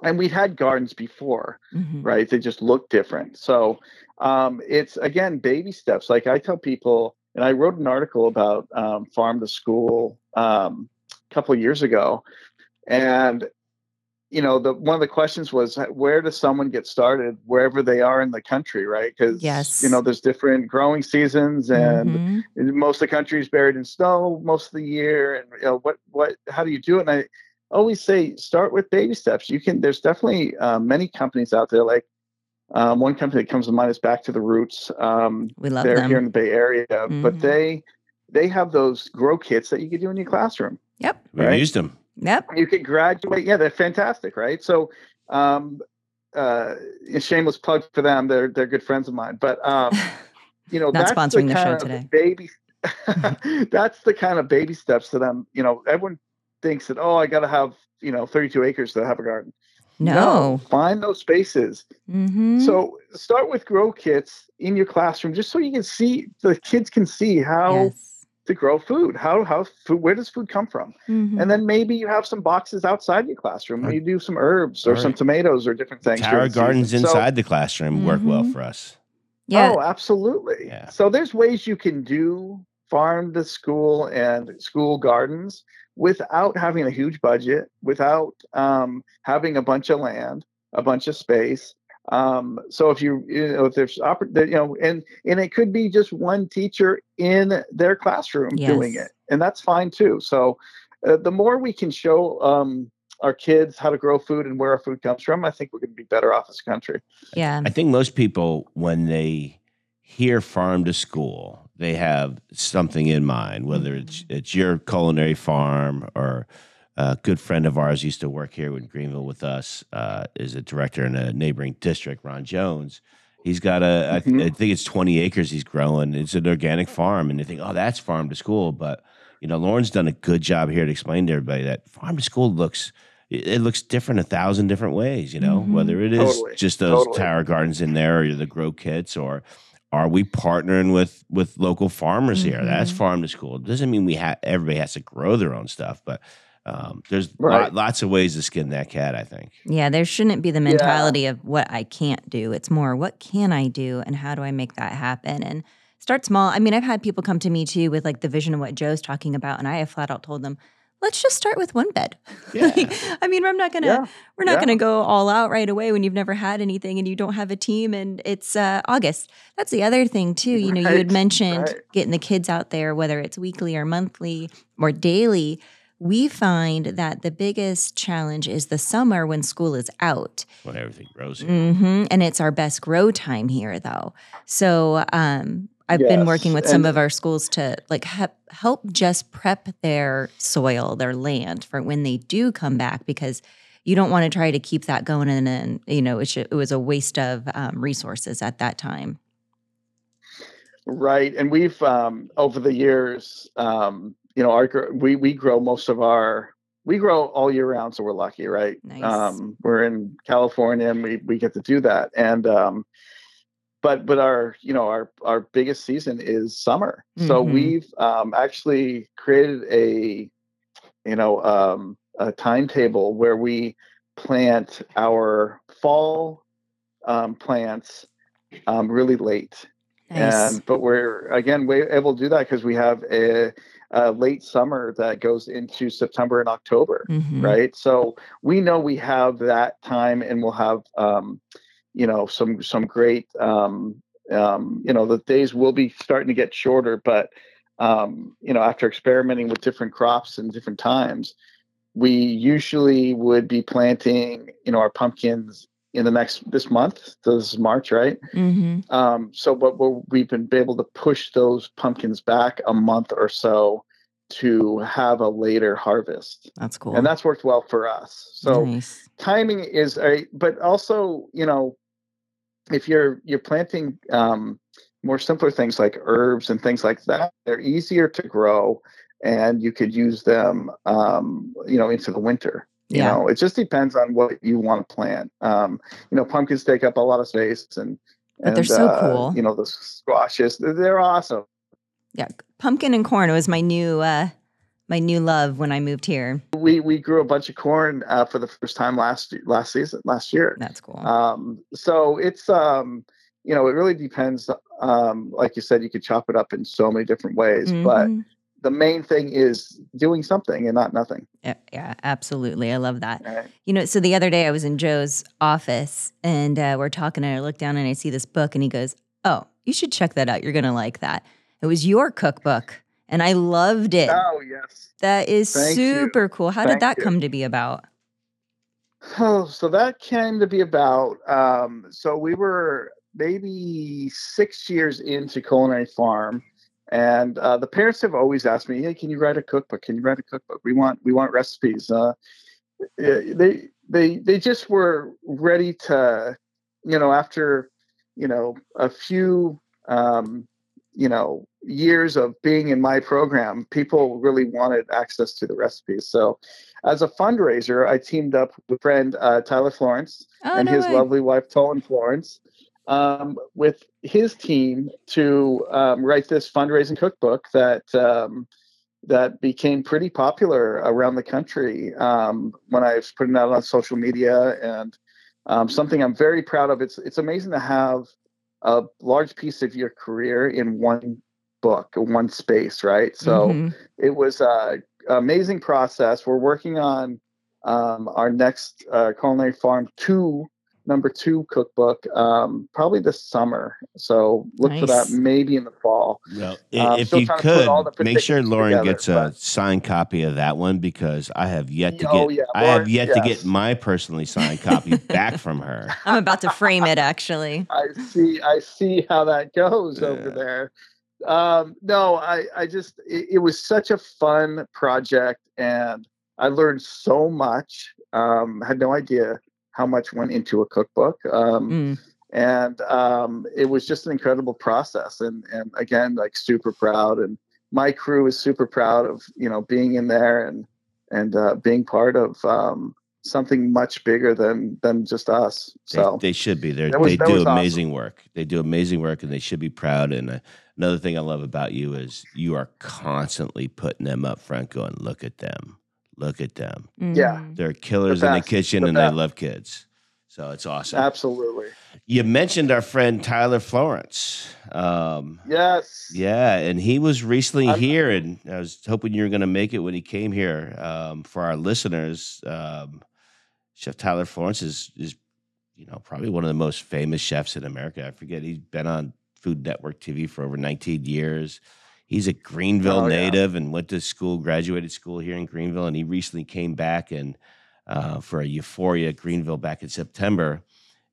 and we'd had gardens before, hmm right? They just look different. So um, it's again baby steps. Like I tell people, and I wrote an article about um, farm to school um, a couple of years ago, and you know, the one of the questions was, where does someone get started wherever they are in the country, right? Because Yes. you know, there's different growing seasons, and Mhm. most of the country is buried in snow most of the year and you know what what how do you do it and i always say start with baby steps you can there's definitely uh, many companies out there like um, one company that comes to mind is back to the roots um, we love they're them. here in the bay area Mhm. but they they have those grow kits that you can do in your classroom yep. we've Right. used them Yep. you could graduate yeah they're fantastic right so um uh shameless plug for them they're they're good friends of mine but um you know Not that's sponsoring the show kind of today. baby that's the kind of baby steps to them you know everyone thinks that oh i gotta have you know 32 acres to have a garden no. find those spaces hmm so start with grow kits in your classroom just so you can see the kids can see how yes. To grow food how how food where does food come from Mhm. and then maybe you have some boxes outside your classroom Or- where you do some herbs or or some tomatoes or different things. tower gardens season. So- inside the classroom work well Mhm. for us yeah. Oh, absolutely. Yeah. So there's ways you can do farm to school and school gardens without having a huge budget, without um, having a bunch of land, a bunch of space. Um, so if you, you know, if there's, oppor- you know, and and it could be just one teacher in their classroom doing it, and that's fine too. So uh, the more we can show um, our kids how to grow food and where our food comes from, I think we're going to be better off as a country. Yeah. I think most people, when they hear farm to school, they have something in mind, whether it's it's your culinary farm or a good friend of ours used to work here in Greenville with us, uh, is a director in a neighboring district, Ron Jones. He's got a, I, Mhm. I think it's 20 acres he's growing. It's an organic farm. And they think, oh, that's farm to school. But, you know, Lauren's done a good job here to explain to everybody that farm to school looks, it, looks different a thousand different ways, you know, Mhm. whether it is Totally. just those Totally. tower gardens in there or the grow kits or are we partnering with with local farmers here? That's farm to school. It doesn't mean we have everybody has to grow their own stuff, but um, there's Right. lot, lots of ways to skin that cat. I think. Yeah, there shouldn't be the Yeah. mentality of what I can't do. It's more what can I do and how do I make that happen? And start small. I mean, I've had people come to me too with like the vision of what Joe's talking about, and I have flat out told them, let's just start with one bed. Yeah. Like, I mean, I'm not gonna Yeah. we're not Yeah. gonna go all out right away when you've never had anything and you don't have a team and it's uh, August. That's the other thing too. You know, you had mentioned right. getting the kids out there, whether it's weekly or monthly or daily. We find that the biggest challenge is the summer when school is out. When everything grows here. hmm And it's our best grow time here, though. So um, I've been working with some and- of our schools to like help, help just prep their soil, their land for when they do come back, because you don't want to try to keep that going, and then you know it, should, it was a waste of um, resources at that time. Right, and we've um, over the years, um, you know, our we we grow most of our we grow all year round, so we're lucky, right? Nice. Um, we're in California, and we we get to do that, and um, but but our you know our our biggest season is summer, so Mhm. we've um, actually created a you know um, a timetable where we plant our fall um, plants um, really late Nice. and but we're again we're able to do that because we have a, a late summer that goes into September and October, Mhm. right? So we know we have that time, and we'll have um, you know some some great um, um, you know the days will be starting to get shorter, but um, you know after experimenting with different crops and different times, we usually would be planting you know our pumpkins in the next this month. So this is March, right? Mhm. Um, so, but we're, we've been able to push those pumpkins back a month or so to have a later harvest, That's cool. and that's worked well for us. So, nice. timing is a, but also, you know, if you're you're planting um, more simpler things like herbs and things like that, they're easier to grow, and you could use them, um, you know, into the winter. You Yeah. know, it just depends on what you want to plant. Um, you know, pumpkins take up a lot of space, and But they're so uh, cool. You know, the squashes, they're, awesome. Yeah, pumpkin and corn was my new uh, my new love when I moved here. We we grew a bunch of corn uh, for the first time last last season, last year. That's cool. Um, so it's um, you know, it really depends. Um, like you said, you could chop it up in so many different ways, but Mhm. The main thing is doing something and not nothing. yeah, yeah, absolutely. I love that. Right? You know, so the other day I was in Joe's office and uh, we're talking, and I look down and I see this book, and he goes, "Oh, you should check that out. You're gonna like that." It was your cookbook, and I loved it. Oh yes. that is thank you. super cool. How Thank did that you. come to be about? Oh, so that came to be about. Um, so we were maybe six years into Culinary Farm, and uh, the parents have always asked me, "Hey, can you write a cookbook? Can you write a cookbook? We want we want recipes." Uh, eh, they they they just were ready to, you know, after you know a few um, you know years of being in my program, people really wanted access to the recipes. So as a fundraiser, I teamed up with friend uh, Tyler Florence Oh, and no his way. lovely wife Tolan Florence um, with his team to um, write this fundraising cookbook that um, that became pretty popular around the country um, when I was putting it out on social media and um, something I'm very proud of. It's it's amazing to have a large piece of your career in one book, one space, right? So Mhm. it was a amazing process. We're working on um, our next uh, culinary farm two number two cookbook um, probably this summer. So look for that maybe in the fall. Well, Um, if you trying to put all could make sure Lauren together, gets a but- signed copy of that one because I have yet to get Oh, yeah, I have Lauren, yet to get my personally signed copy back from her. I'm about to frame it actually. I see. I see how that goes over there. Um, no, I, I just, it, it was such a fun project, and I learned so much. Um, had no idea how much went into a cookbook, um, Mm. and um, it was just an incredible process. And and again, like super proud, and my crew is super proud of you know being in there and and uh, being part of um, something much bigger than than just us. They, So they should be. They they do was awesome. amazing work. They do amazing work, and they should be proud. And uh, another thing I love about you is you are constantly putting them up front, going, "Look at them, look at them. Yeah. Mm. They're killers in the kitchen, the and they love kids." So it's awesome. absolutely, You mentioned our friend Tyler Florence. Um, yes. yeah, and he was recently I'm- here, and I was hoping you were going to make it when he came here. Um, for our listeners, um, Chef Tyler Florence is is you know probably one of the most famous chefs in America. I forget he's been on Food Network TV for over 19 years. He's a Greenville Oh, yeah. native and went to school, graduated school here in Greenville, and he recently came back and uh, for a Euphoria Greenville back in September,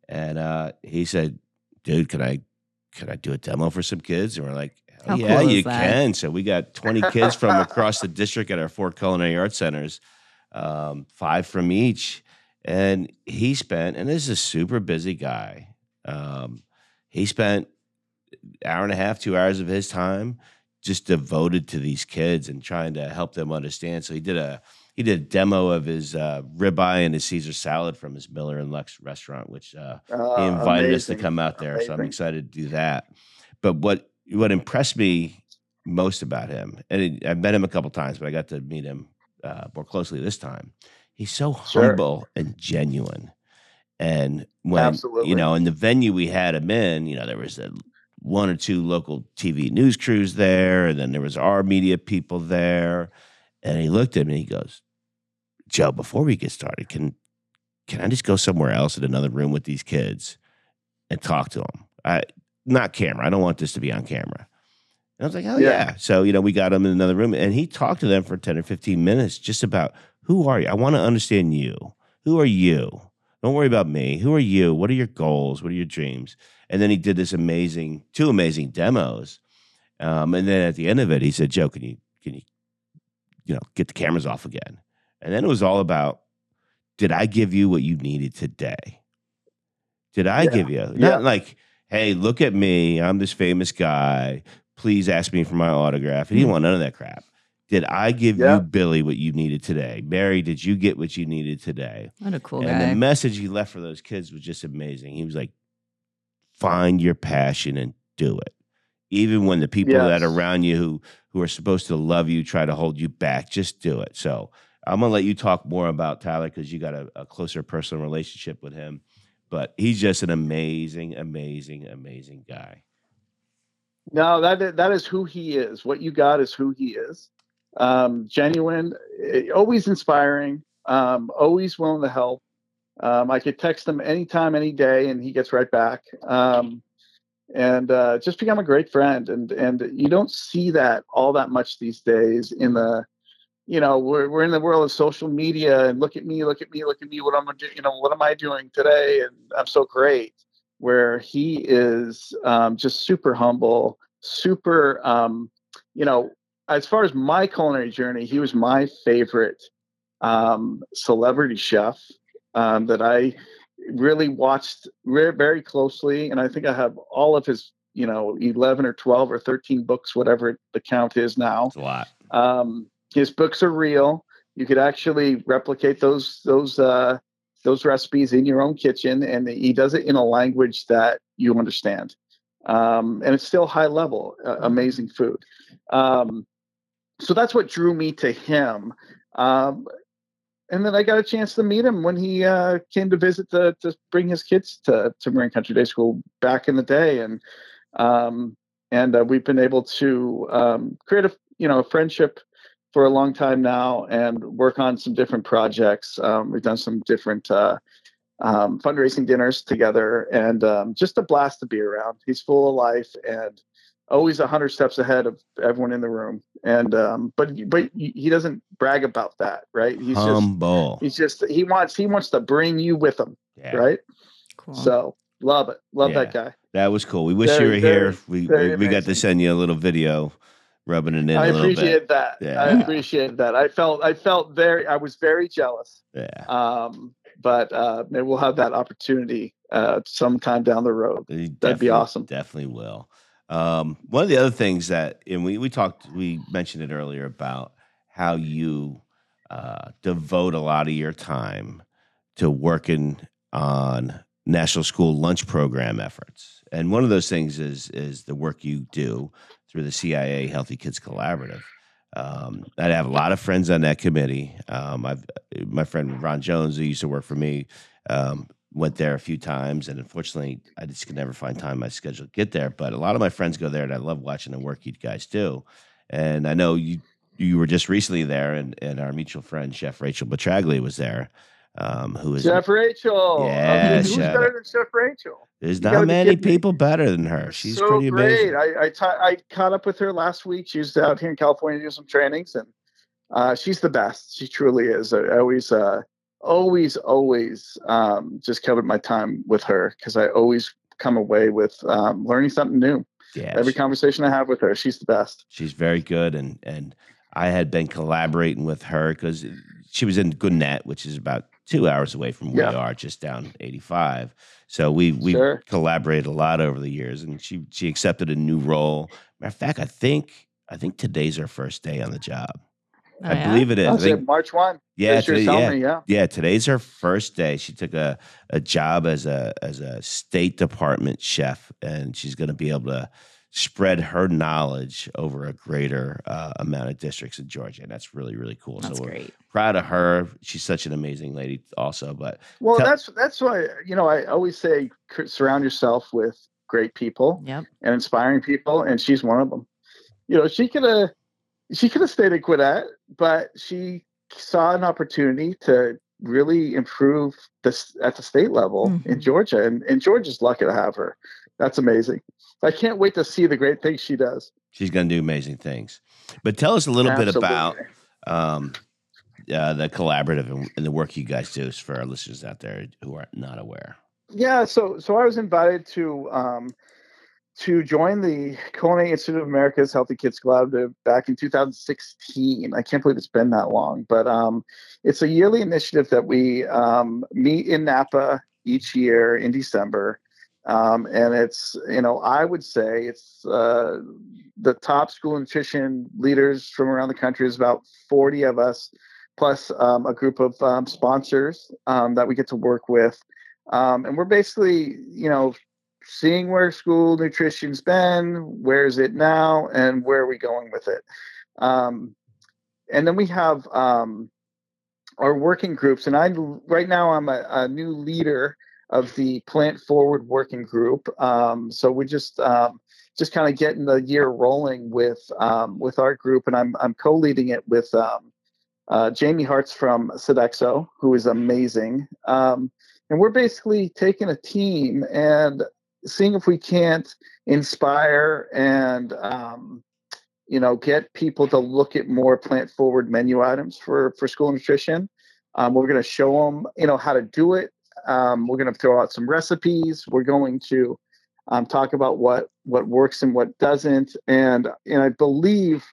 and uh, he said, "Dude, can I can I do a demo for some kids?" And we're like, How yeah, cool you that? can. So we got 20 kids from across the district at our four culinary arts centers, um, five from each. And he spent, and this is a super busy guy. Um, he spent hour and a half, two hours of his time just devoted to these kids and trying to help them understand. So he did a he did a demo of his uh, ribeye and his Caesar salad from his Miller and Lux restaurant, which uh, Uh, he invited us to come out there, so I'm excited to do that. But what what impressed me most about him, and it, I've met him a couple times, but I got to meet him uh, more closely this time. He's so Sure. humble and genuine. And when Absolutely. you know, in the venue we had him in, you know, there was a, one or two local TV news crews there, and then there was our media people there. And he looked at me and he goes, Joe, before we get started, can can I just go somewhere else in another room with these kids and talk to them? I not camera. I don't want this to be on camera. And I was like, oh yeah. Yeah. So you know, we got him in another room, and he talked to them for ten or fifteen minutes just about who are you. I want to understand you. Who are you? Don't worry about me. Who are you? What are your goals? What are your dreams? And then he did this amazing, two amazing demos. Um, and then at the end of it, he said, Joe, can you can you you know get the cameras off again? And then it was all about did I give you what you needed today? Did I Yeah. give you? Not Yeah. like, hey, look at me. I'm this famous guy. Please ask me for my autograph. He didn't Mm. want none of that crap. Did I give Yeah. you, Billy, what you needed today? Mary, did you get what you needed today? What a cool and guy. the message he left for those kids was just amazing. He was like, find your passion and do it. Even when the people that are around you who who are supposed to love you try to hold you back, just do it. So I'm gonna let you talk more about Tyler because you got a, a closer personal relationship with him. But he's just an amazing, amazing, amazing guy. No, that that is who he is. What you got is who he is. Um, genuine, eh, always inspiring, um, always willing to help. Um, I could text him anytime, any day, and he gets right back. Um, and uh, just become a great friend. And and you don't see that all that much these days. In the, you know, we're we're in the world of social media, and look at me, look at me, look at me. What am I doing? You know, what am I doing today? And I'm so great where he is um, just super humble, super, um, you know, as far as my culinary journey, he was my favorite um, celebrity chef um, that I really watched re- very closely. And I think I have all of his, you know, 11 or 12 or 13 books, whatever the count is now. It's a lot. Um, his books are real. You could actually replicate those those uh, those recipes in your own kitchen, and he does it in a language that you understand. Um, and it's still high level, uh, amazing food. Um, so that's what drew me to him. Um, and then I got a chance to meet him when he uh, came to visit to, to bring his kids to, to Marin Country Day School back in the day. And um, and uh, we've been able to um, create a you know a friendship for a long time now and work on some different projects. Um, we've done some different uh, um, fundraising dinners together, and um, just a blast to be around. He's full of life and always a hundred steps ahead of everyone in the room. And um, but but he doesn't brag about that, right? He's humble. Just, he's just he wants he wants to bring you with him, yeah. right? Cool. So love it, love yeah. that guy. That was cool. We wish very, you were very, here. We we, we got to send you a little video rubbing it in. I appreciate that. Yeah. I appreciate that. I felt I felt very I was very jealous. Yeah. Um, but uh, maybe we'll have that opportunity uh, sometime down the road. That'd be awesome. Definitely will. Um, one of the other things that, and we we talked, we mentioned it earlier about how you uh, devote a lot of your time to working on national school lunch program efforts, and one of those things is is the work you do through the CIA Healthy Kids Collaborative. Um, I have a lot of friends on that committee. Um, I've my friend Ron Jones, who used to work for me, um, went there a few times, and unfortunately, I just could never find time in my schedule to get there. But a lot of my friends go there, and I love watching the work you guys do. And I know you you were just recently there, and, and our mutual friend Chef Rachel Petraglia was there. Um, who is Chef Rachel? Yeah, I mean, who's better than Chef Rachel? There's not many people me. better than her. She's so pretty great. amazing. I, I, t- I caught up with her last week. She was out here in California doing some trainings, and uh, she's the best. She truly is. I, I always uh, always, always um, just covered my time with her because I always come away with um, learning something new. Yeah, every she, conversation I have with her, she's the best. She's very good, and and I had been collaborating with her because she was in Gwinnett, which is about two hours away from where yeah. we are, just down 85. So we we sure. collaborated a lot over the years, and she she accepted a new role. Matter of fact, I think I think today's her first day on the job. Oh, I yeah? believe it is. Oh, think, March one. Yeah, today, yeah, me, yeah, yeah. Today's her first day. She took a, a job as a as a State Department chef, and she's going to be able to spread her knowledge over a greater uh, amount of districts in Georgia, and that's really really cool. That's so we're great. proud of her. She's such an amazing lady, also. But well, tell- that's that's why you know I always say surround yourself with great people yep. and inspiring people, and she's one of them. You know, she could have she could have stayed at Gwinnett, but she saw an opportunity to really improve this at the state level mm-hmm. in Georgia, and, and Georgia's lucky to have her. That's amazing. I can't wait to see the great things she does. She's going to do amazing things. But tell us a little Absolutely. bit about um, uh, the collaborative and, and, the work you guys do for our listeners out there who are not aware. Yeah, so so I was invited to um, to join the Culinary Institute of America's Healthy Kids Collaborative back in 2016. I can't believe it's been that long, but um, it's a yearly initiative that we um, meet in Napa each year in December. Um, and it's, you know, I would say it's uh, the top school nutrition leaders from around the country is about 40 of us, plus um, a group of um, sponsors um, that we get to work with. Um, and we're basically, you know, seeing where school nutrition's been, where is it now, and where are we going with it. Um, and then we have um, our working groups, and I right now I'm a, a new leader of the Plant Forward Working Group. Um, so we just um, just kind of getting the year rolling with um, with our group, and I'm I'm co-leading it with um, uh, Jamie Hartz from Sodexo, who is amazing. Um, and we're basically taking a team and seeing if we can't inspire and um, you know get people to look at more plant forward menu items for for school nutrition. Um, we're going to show them you know how to do it. Um, we're going to throw out some recipes. We're going to um, talk about what what works and what doesn't. And and i believe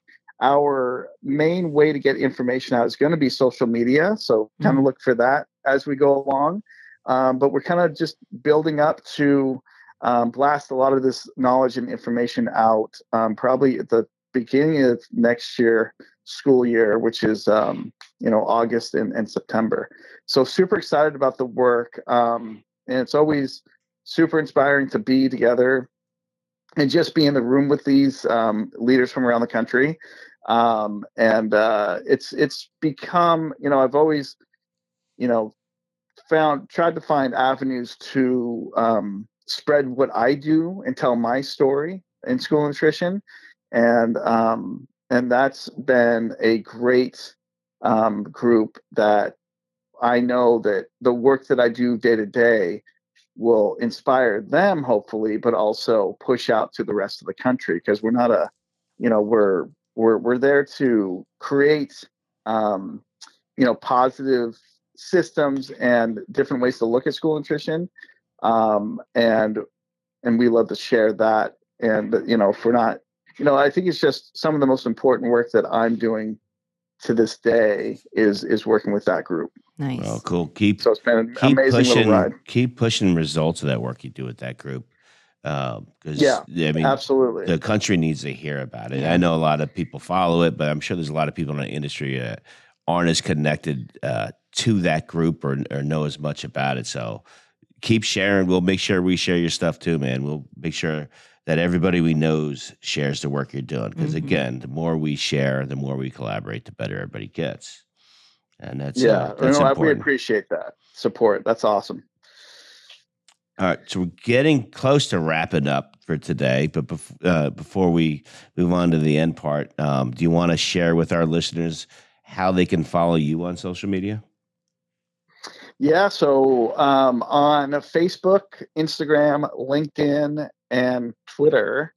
our main way to get information out is going to be social media. So kind of mm-hmm. look for that as we go along. Um, but we're kind of just building up to um, blast a lot of this knowledge and information out um, probably at the beginning of next year school year which is um, you know august and, and, september. So super excited about the work um, and it's always super inspiring to be together and just be in the room with these um, leaders from around the country. Um, and uh, it's it's become you know i've always you know found tried to find avenues to um, spread what I do and tell my story in school nutrition, and um, and that's been a great um, group that I know that the work that I do day to day will inspire them, hopefully, but also push out to the rest of the country because we're not a, you know, we're we're we're there to create, um, you know, positive systems and different ways to look at school nutrition, um, and and we love to share that. And you know, if we're not, you know, I think it's just some of the most important work that I'm doing to this day is is working with that group. Nice. Well, cool. Keep So it's been an keep amazing pushing. little ride. Keep pushing results of that work you do with that group. Because Yeah, I mean, Absolutely. the country needs to hear about it. Yeah. I know a lot of people follow it, but I'm sure there's a lot of people in the industry that aren't as connected uh, to that group or, or know as much about it. So keep sharing. We'll make sure we share your stuff too, man. We'll make sure that everybody we knows shares the work you're doing. Because Mhm. again, the more we share, the more we collaborate, the better everybody gets. And that's yeah, uh, that's I- we appreciate that support. That's awesome. All right, so we're getting close to wrapping up for today, but bef- uh, before we move on to the end part, um, do you want to share with our listeners how they can follow you on social media? Yeah, so um, on Facebook, Instagram, LinkedIn, and Twitter,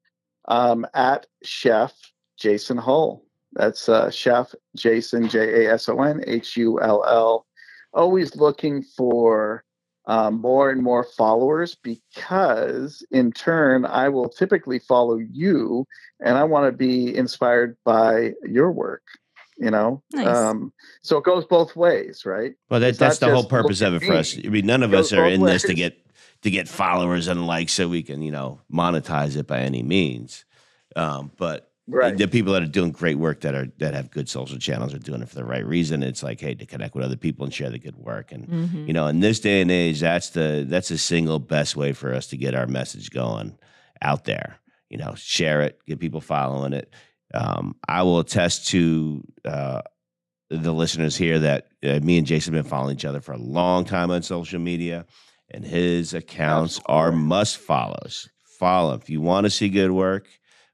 um, at Chef Jason Hull. That's uh, Chef Jason J A S O N H U L L. Always looking for um, more and more followers because, in turn, I will typically follow you, and I want to be inspired by your work. You know, Nice. um, so it goes both ways, right? Well, that, that's the whole purpose of it for us. I mean, none of us are both in this to get to get followers and likes so we can, you know, monetize it by any means. Um, but Right. the people that are doing great work that are that have good social channels are doing it for the right reason. It's like, hey, to connect with other people and share the good work. And Mhm. you know, in this day and age, that's the that's the single best way for us to get our message going out there. You know, share it, get people following it. Um, I will attest to uh, the listeners here that uh, me and Jason have been following each other for a long time on social media, and his accounts are must follows. Follow if you want to see good work.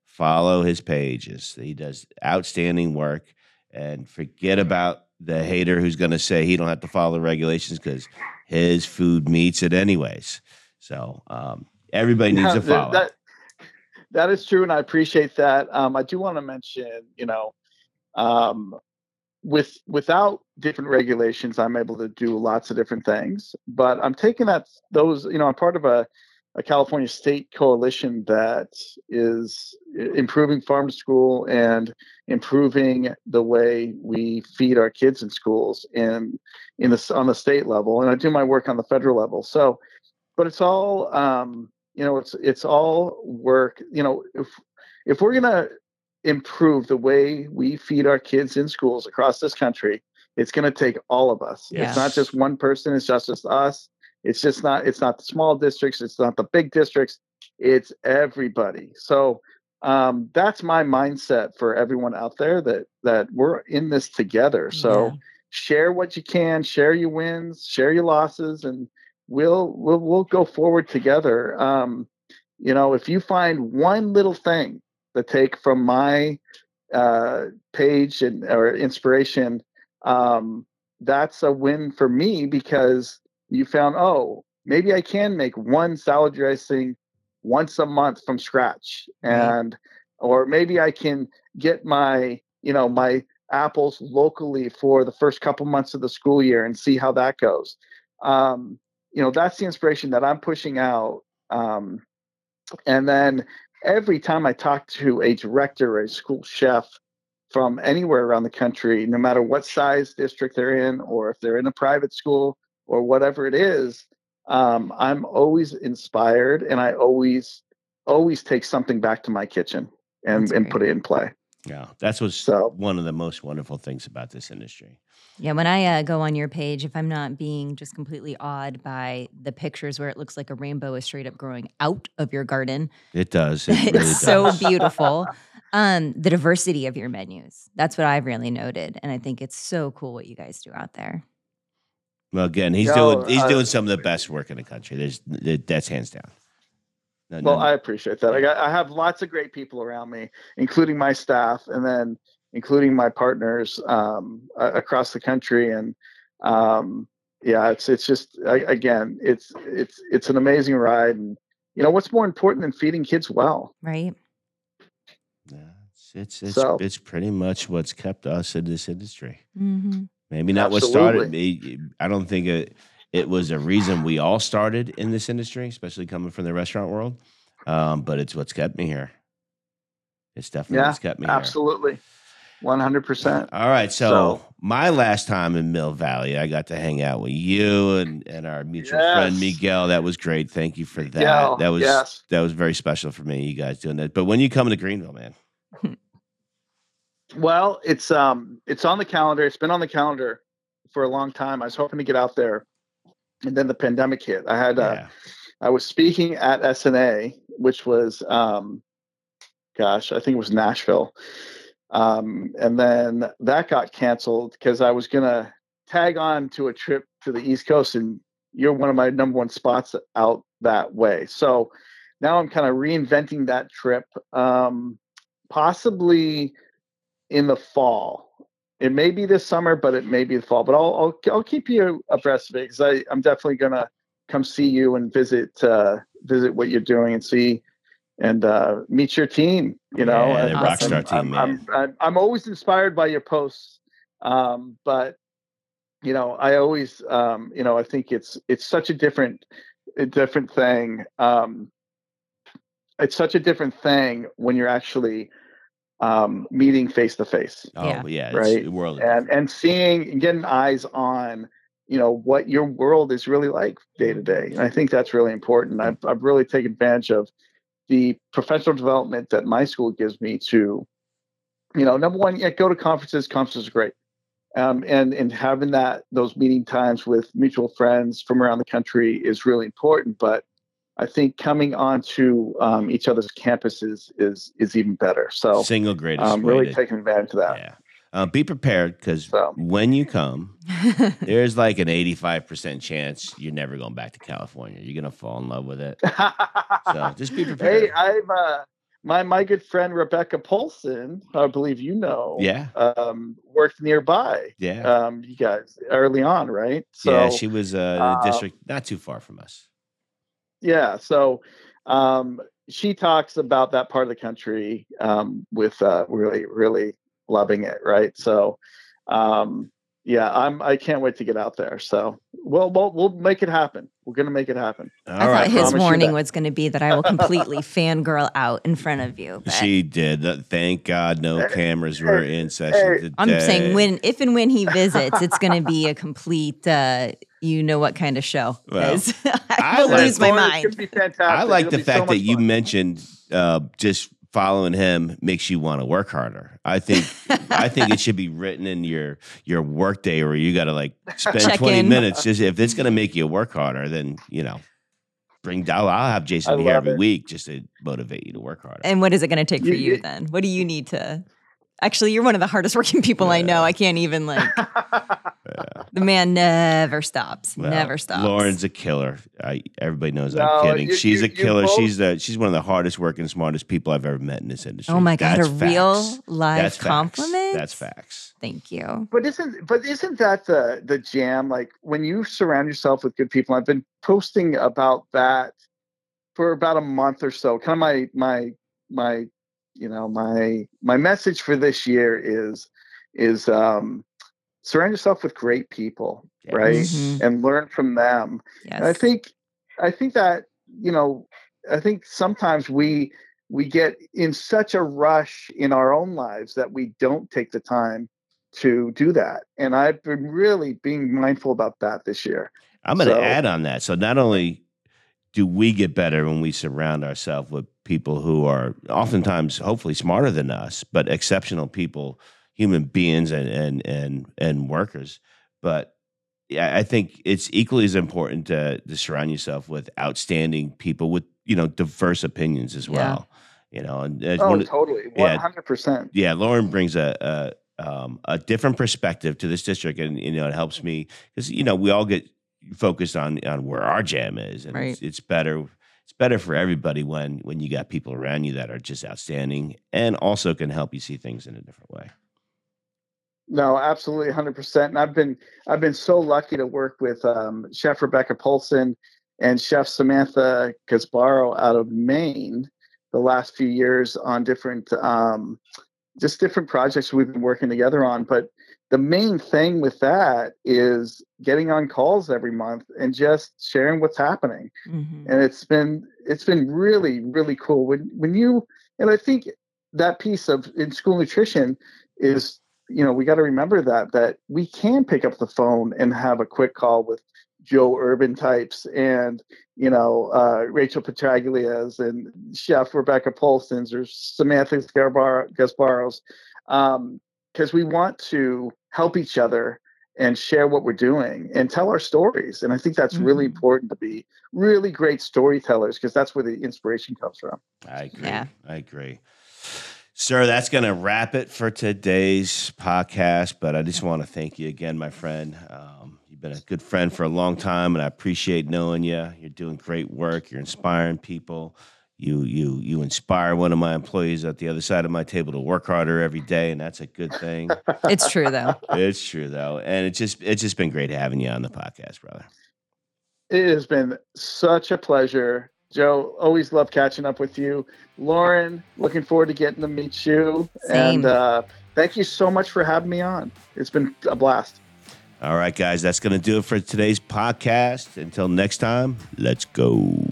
Follow his pages. He does outstanding work, and forget about the hater who's going to say he don't have to follow the regulations because his food meets it anyways. So um, everybody needs Yeah, to follow. That, that is true, and I appreciate that. Um, I do want to mention, you know, um, with without different regulations, I'm able to do lots of different things. But I'm taking that those, you know, I'm part of a, a California state coalition that is improving farm to school and improving the way we feed our kids in schools in in the s- on the state level, and I do my work on the federal level. So, but it's all um, you know, it's it's all work. You know, if if we're gonna improve the way we feed our kids in schools across this country, it's gonna take all of us. It's not just one person. It's just just us. It's just not. It's not the small districts. It's not the big districts. It's everybody. So um, that's my mindset for everyone out there that that we're in this together. So Yeah. share what you can, share your wins, share your losses, and we'll we'll we'll go forward together. Um, you know, if you find one little thing to take from my uh, page and or inspiration, um, that's a win for me because you found oh maybe I can make one salad dressing once a month from scratch Right. and or maybe I can get my you know my apples locally for the first couple months of the school year and see how that goes. Um, you know, that's the inspiration that I'm pushing out. Um, and then every time I talk to a director or a school chef from anywhere around the country, no matter what size district they're in, or if they're in a private school or whatever it is, um, I'm always inspired and I always, always take something back to my kitchen and, and put it in play. Yeah, that's what's So- one of the most wonderful things about this industry. Yeah, when I uh, go on your page, if I'm not being just completely awed by the pictures where it looks like a rainbow is straight up growing out of your garden, It does. It really it's does. so beautiful. Um, the diversity of your menus. That's what I've really noted. And I think it's so cool what you guys do out there. Well, again, he's No, doing he's I- doing some of the best work in the country. There's that's hands down. No, Well, no, I appreciate that. I got, I have lots of great people around me, including my staff, and then including my partners um, across the country. And um, yeah, it's it's just I, again, it's it's it's an amazing ride, and you know what's more important than feeding kids well? Right. Yeah, it's it's it's, So- it's pretty much what's kept us in this industry. hmm Maybe not what started me. I don't think it, it was a reason we all started in this industry, especially coming from the restaurant world. Um, but it's what's kept me here. It's definitely Yeah, what's kept me here. Absolutely, one hundred percent. All right. So, So- my last time in Mill Valley, I got to hang out with you and, and our mutual friend Miguel. That was great. Thank you for that. Miguel, that was yes. that was very special for me. You guys doing that. But when you come to Greenville, man, Well, it's um it's on the calendar. It's been on the calendar for a long time. I was hoping to get out there, and then the pandemic hit. I had uh, yeah, I was speaking at SNA, which was um, gosh, I think it was Nashville, um, and then that got canceled because I was gonna tag on to a trip to the East Coast, and you're one of my number one spots out that way. So now I'm kind of reinventing that trip, um, possibly in the fall. It may be this summer, but it may be the fall. But I'll I'll, I'll keep you abreast of it because I I'm definitely gonna come see you and visit uh, visit what you're doing and see and uh, meet your team. You know, Yeah, And Rockstar I'm- team, I'm. I'm, I'm I'm always inspired by your posts, um, but you know, I always um, you know I think it's it's such a different a different thing. Um, it's such a different thing when you're actually um, meeting face to face oh Yeah. yeah, it's Right. world. and and seeing and getting eyes on you know what your world is really like day to day and i think that's really important i've, I've really taken advantage of the professional development that my school gives me to you know number one yeah go to conferences conferences are great um, and and having that those meeting times with mutual friends from around the country is really important but i think coming onto um, each other's campuses is is even better so single greatest um, way really to- taking advantage of that yeah. Uh, be prepared because So. when you come, there's like an 85% chance you're never going back to California. You're gonna fall in love with it. So just be prepared. Hey, I've uh, my my good friend Rebecca Polson, I believe you know, yeah, um, worked nearby. yeah, Um, you guys early on, right? So yeah. She was uh, in a uh, district not too far from us. Yeah, so um, she talks about that part of the country um, with uh, really really loving it, right? So um, yeah, I'm I can't wait to get out there. So we'll we'll we'll make it happen. We're gonna make it happen. All I thought his warning was going to be that I will completely fangirl out in front of you. But She did. Thank God no cameras were in session today. I'm saying when, if and when he visits, it's going to be a complete, uh, you know what kind of show. Well, 'cause I I will like- lose my It's gonna mind. be fantastic. I like It'll the be so fact that much you fun. mentioned uh, just following him makes you want to work harder. I think I think it should be written in your your work day where you got to like spend Check 20 in. minutes. Just if it's going to make you work harder, then you know, bring. I'll, I'll have Jason be here every it. week just to motivate you to work harder. And what is it going to take for You- you you- then? What do you need to? Actually, you're one of the hardest working people I know. I can't even like. The man never stops. Well, never stops. Lauren's a killer. I, everybody knows No, I'm kidding. you- she's you- a killer. both- she's the she's one of the hardest working, smartest people I've ever met in this industry. Oh my god, That's a real facts. live That's facts. compliment. That's facts. Thank you. But isn't but isn't that the the jam? Like when you surround yourself with good people, I've been posting about that for about a month or so. Kind of my my my you know my my message for this year is is um surround yourself with great people, Yes. right? Mhm. And learn from them. Yes. And I think I think that you know I think sometimes we we get in such a rush in our own lives that we don't take the time to do that. And I've been really being mindful about that this year. I'm going to So- add on that. So not only do we get better when we surround ourselves with people who are oftentimes hopefully smarter than us, but exceptional people, human beings and and and and workers. But I think it's equally as important to, to surround yourself with outstanding people with you know diverse opinions as Yeah. well. You know, and Oh, one totally, one hundred percent. yeah, Lauren brings a, a um, a different perspective to this district, and you know it helps me because you know we all get focused on on where our jam is, and it's, it's better it's better for everybody when when you got people around you that are just outstanding and also can help you see things in a different way. No, absolutely, hundred percent. And I've been I've been so lucky to work with um, Chef Rebecca Polson and Chef Samantha Gasparo out of Maine the last few years on different um, just different projects we've been working together on. But the main thing with that is getting on calls every month and just sharing what's happening. Mm-hmm. And it's been it's been really really cool when when you and I think that piece of in school nutrition is you know we got to remember that that we can pick up the phone and have a quick call with Joe Urban types and you know uh, Rachel Petraglias and Chef Rebecca Polsons or Samantha Gasparos because um, we want to help each other and share what we're doing and tell our stories and I think that's mm-hmm. really important to be really great storytellers because that's where the inspiration comes from. I agree. Yeah. I agree. Sir, that's going to wrap it for today's podcast. But I just want to thank you again, my friend. Um, you've been a good friend for a long time, and I appreciate knowing you. You're doing great work. You're inspiring people. You you you inspire one of my employees at the other side of my table to work harder every day, and that's a good thing. it's true, though. It's true, though, and it's just it's just been great having you on the podcast, brother. It has been such a pleasure Joe, always love catching up with you. Lauren, looking forward to getting to meet you. Same. And uh, thank you so much for having me on. It's been a blast. All right, guys, that's going to do it for today's podcast. Until next time, let's go.